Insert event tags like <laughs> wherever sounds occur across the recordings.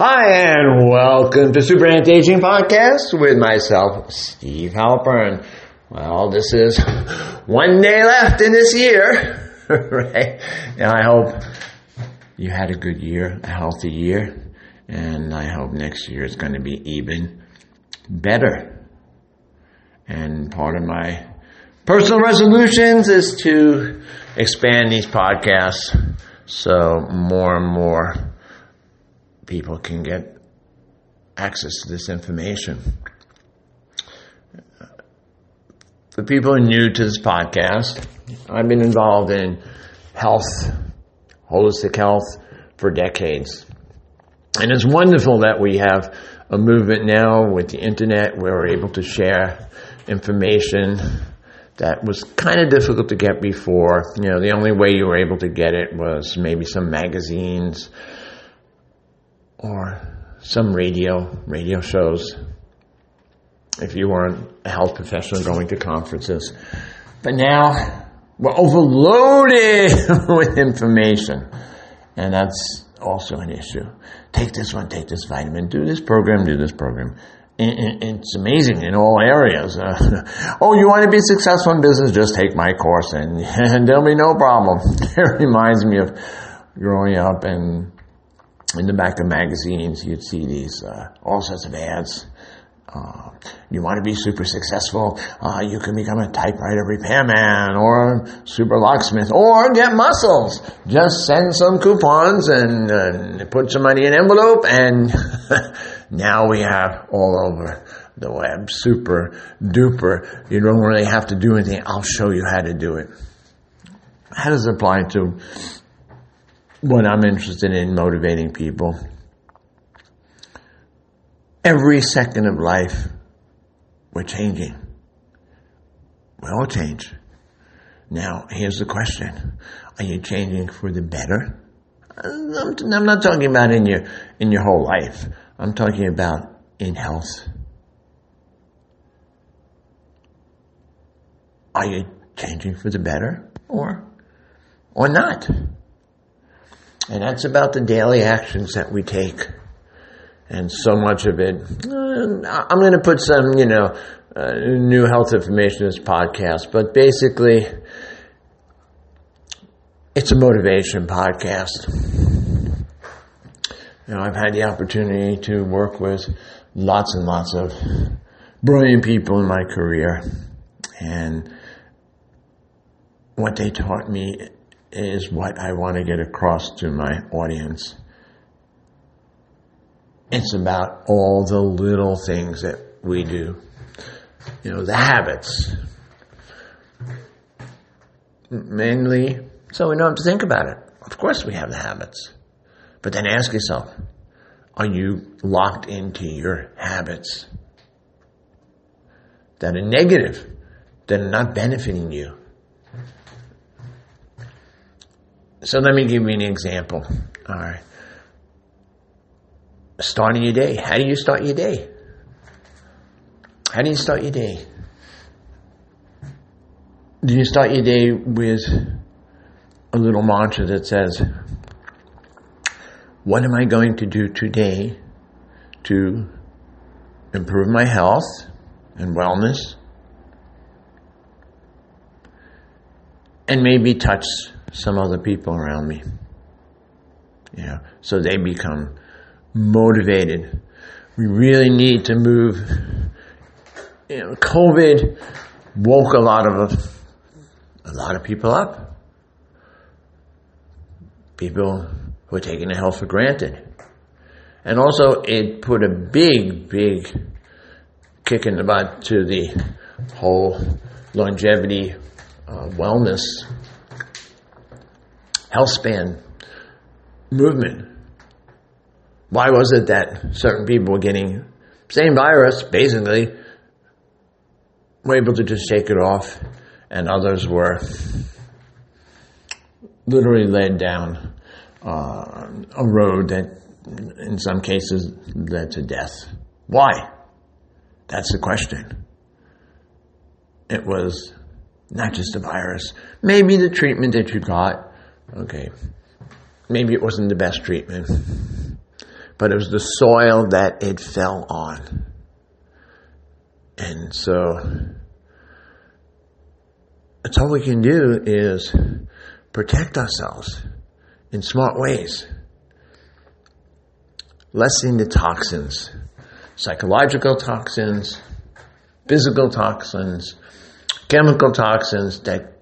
Hi, and welcome to Super Anti-Aging Podcast with myself, Steve Halpern. Well, this is one day left in this year, <laughs> right? And I hope you had a good year, a healthy year, and I hope next year is going to be even better. And part of my personal resolutions is to expand these podcasts so more and more people can get access to this information. For people new to this podcast, I've been involved in health, holistic health for decades. And it's wonderful that we have a movement now with the internet where we're able to share information that was kind of difficult to get before. You know, the only way you were able to get it was maybe some magazines or some radio, radio shows. If you weren't a health professional going to conferences. But now we're overloaded <laughs> with information. And that's also an issue. Take this one, take this vitamin, do this program, do this program. It's amazing in all areas. <laughs> Oh, you want to be successful in business? Just take my course and, <laughs> and there'll be no problem. It reminds me of growing up and in the back of magazines, you'd see these uh, all sorts of ads. Uh, you want to be super successful, uh, you can become a typewriter repairman or super locksmith or get muscles. Just send some coupons and, and put some money in an envelope and <laughs> now we have all over the web. Super duper. You don't really have to do anything. I'll show you how to do it. How does it apply to what I'm interested in motivating people. Every second of life, we're changing. We all change. Now, here's the question. Are you changing for the better? I'm not talking about in your, in your whole life. I'm talking about in health. Are you changing for the better or, or not? And that's about the daily actions that we take. And so much of it, uh, I'm going to put some, you know, uh, new health information in this podcast, but basically, it's a motivation podcast. You know, I've had the opportunity to work with lots and lots of brilliant people in my career, and what they taught me is what I want to get across to my audience. It's about all the little things that we do. You know, the habits. Mainly, so we don't have to think about it. Of course we have the habits. But then ask yourself, are you locked into your habits that are negative, that are not benefiting you? So let me give you an example. All right. Starting your day. How do you start your day? How do you start your day? Do you start your day with a little mantra that says, What am I going to do today to improve my health and wellness? And maybe touch some other people around me. You know, so they become motivated. We really need to move. You know, COVID woke a lot of a lot of people up. People who are taking their health for granted. And also, it put a big, big kick in the butt to the whole longevity uh, wellness health span movement. Why was it that certain people were getting same virus, basically, were able to just shake it off, and others were literally led down uh, a road that, in some cases, led to death. Why? That's the question. It was not just a virus. Maybe the treatment that you got Okay. Maybe it wasn't the best treatment. but it was the soil that it fell on. And so, that's all we can do is protect ourselves in smart ways. Lessening the toxins, psychological toxins, physical toxins, chemical toxins that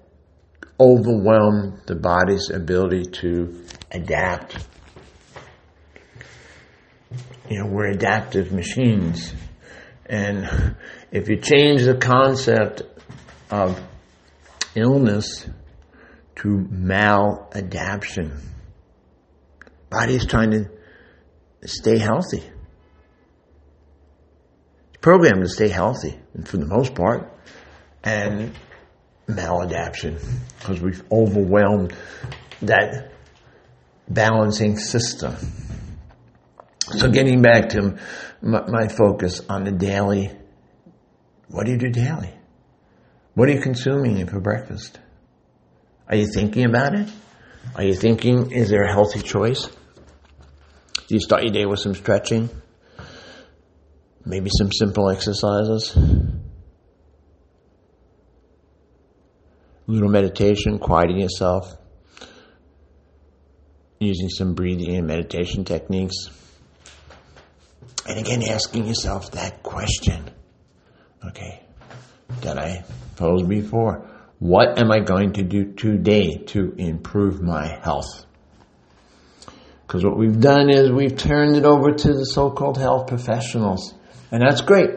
overwhelm the body's ability to adapt. You know, we're adaptive machines. And if you change the concept of illness to maladaptation, body is trying to stay healthy. It's programmed to stay healthy, for the most part. And maladaptation because we've overwhelmed that balancing system. So getting back to my, my, focus on the daily, what do you do daily? What are you consuming for breakfast? Are you thinking about it? Are you thinking, is there a healthy choice? Do you start your day with some stretching? Maybe some simple exercises? Little meditation, quieting yourself, using some breathing and meditation techniques. And again, asking yourself that question, okay, that I posed before. What am I going to do today to improve my health? Because what we've done is we've turned it over to the so-called health professionals. And that's great.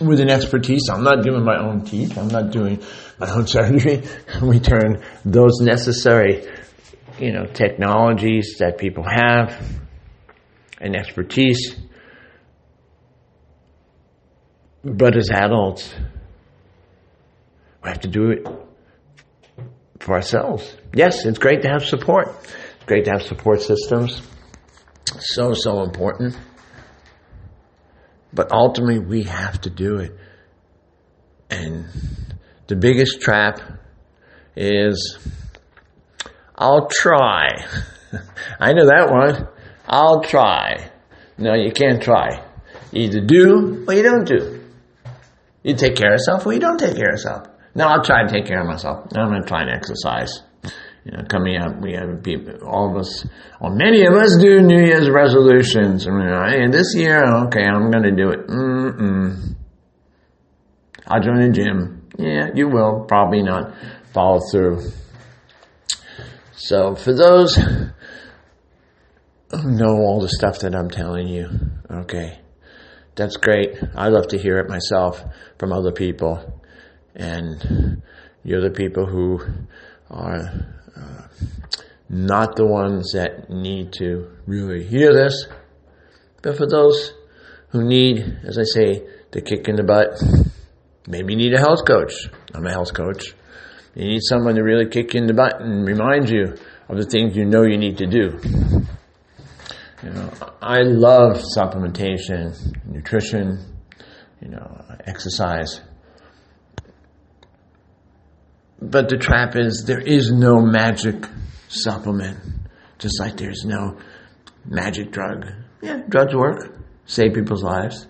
With an expertise, I'm not doing my own teeth. I'm not doing my own <laughs> surgery. We turn those necessary, you know, technologies that people have and expertise. But as adults, we have to do it for ourselves. Yes, it's great to have support. It's great to have support systems. So, so important. But ultimately, we have to do it. And the biggest trap is I'll try. <laughs> I know that one. I'll try. No, you can't try. You either do or you don't do. You take care of yourself or you don't take care of yourself. No, I'll try and take care of myself. I'm going to try and exercise. You know, coming up, we have people, all of us, or many of us do New Year's resolutions. I mean, hey, this year, okay, I'm going to do it. Mm-mm. I'll join a gym. Yeah, you will probably not follow through. So for those who know all the stuff that I'm telling you, okay, that's great. I love to hear it myself from other people. And you're the people who are uh, not the ones that need to really hear this. But for those who need, as I say, the kick in the butt, Maybe you need a health coach. I'm a health coach. You need someone to really kick you in the butt and remind you of the things you know you need to do. You know, I love supplementation, nutrition, you know, exercise. But the trap is there is no magic supplement, just like there's no magic drug. Yeah, drugs work, save people's lives.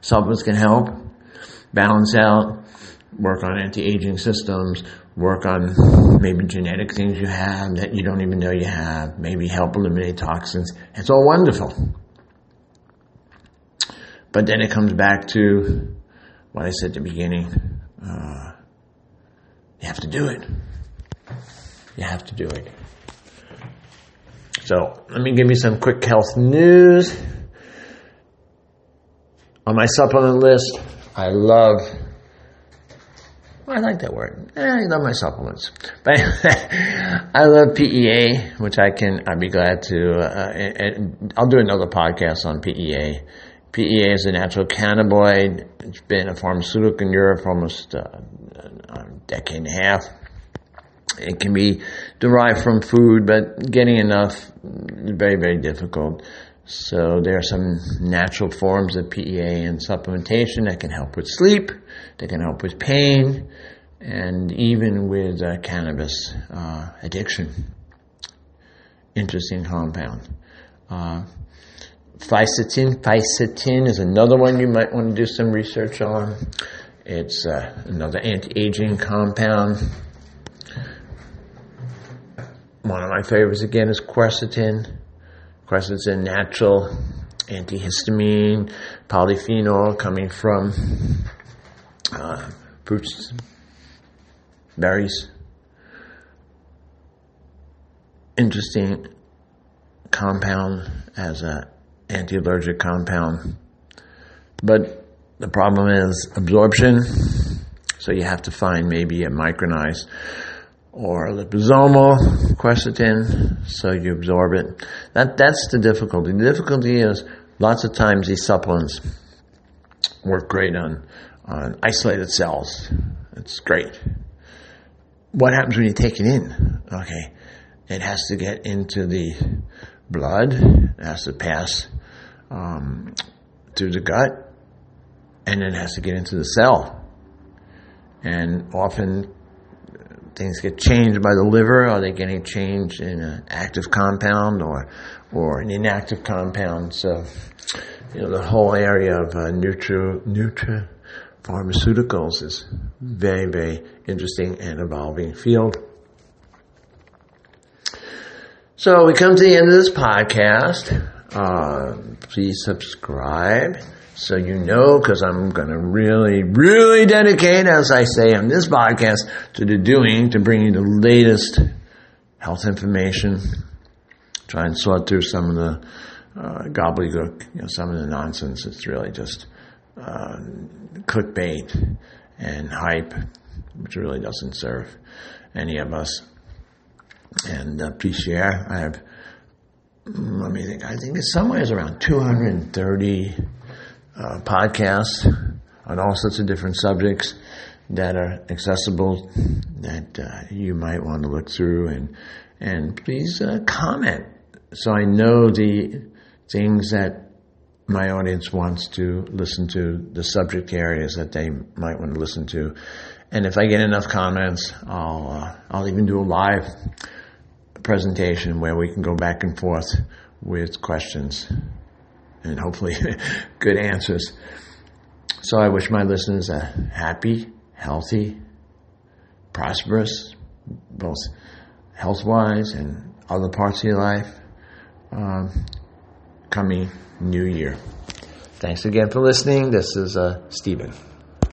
Supplements can help, balance out, work on anti-aging systems, work on maybe genetic things you have that you don't even know you have, maybe help eliminate toxins. It's all wonderful. But then it comes back to what I said at the beginning. Uh, you have to do it. You have to do it. So let me give you some quick health news. On my supplement list, I love. I like that word. Eh, I love my supplements, but <laughs> I love PEA, which I can. I'd be glad to. Uh, I'll do another podcast on PEA. PEA is a natural cannabinoid. It's been a pharmaceutical in Europe for almost uh, decade and a half. It can be derived from food, but getting enough is very, very difficult. So there are some natural forms of PEA and supplementation that can help with sleep, that can help with pain, and even with uh, cannabis uh, addiction. Interesting compound. Uh, Fisetin, is another one you might want to do some research on. It's uh, another anti-aging compound. One of my favorites again is quercetin. Quercetin, natural antihistamine, polyphenol coming from uh, fruits, berries. Interesting compound as an anti-allergic compound. But the problem is absorption. So you have to find maybe a micronized or liposomal quercetin, so you absorb it. That that's the difficulty. The difficulty is lots of times these supplements work great on on isolated cells. It's great. What happens when you take it in? Okay, it has to get into the blood. It has to pass um, through the gut, and then it has to get into the cell. And often things get changed by the liver? Are they getting changed in an active compound or or an inactive compound? So, you know, the whole area of uh, nutri nutri pharmaceuticals is very very interesting and evolving field. So we come to the end of this podcast. Uh, please subscribe so you know, because I'm going to really, really dedicate, as I say on this podcast, to the doing, to bring you the latest health information. Try and sort through some of the uh, gobbledygook, you know, some of the nonsense. It's really just uh, clickbait and hype, which really doesn't serve any of us. And uh, share. I have, let me think, I think it's somewhere around 230 uh, podcasts on all sorts of different subjects that are accessible that uh, you might want to look through and and please uh, comment. So I know the things that my audience wants to listen to, the subject areas that they might want to listen to, and if I get enough comments, I'll uh, I'll even do a live presentation where we can go back and forth with questions and hopefully <laughs> good answers. So I wish my listeners a happy, healthy, prosperous, both health wise and other parts of your life, um, coming new year. Thanks again for listening. This is uh, Stephen.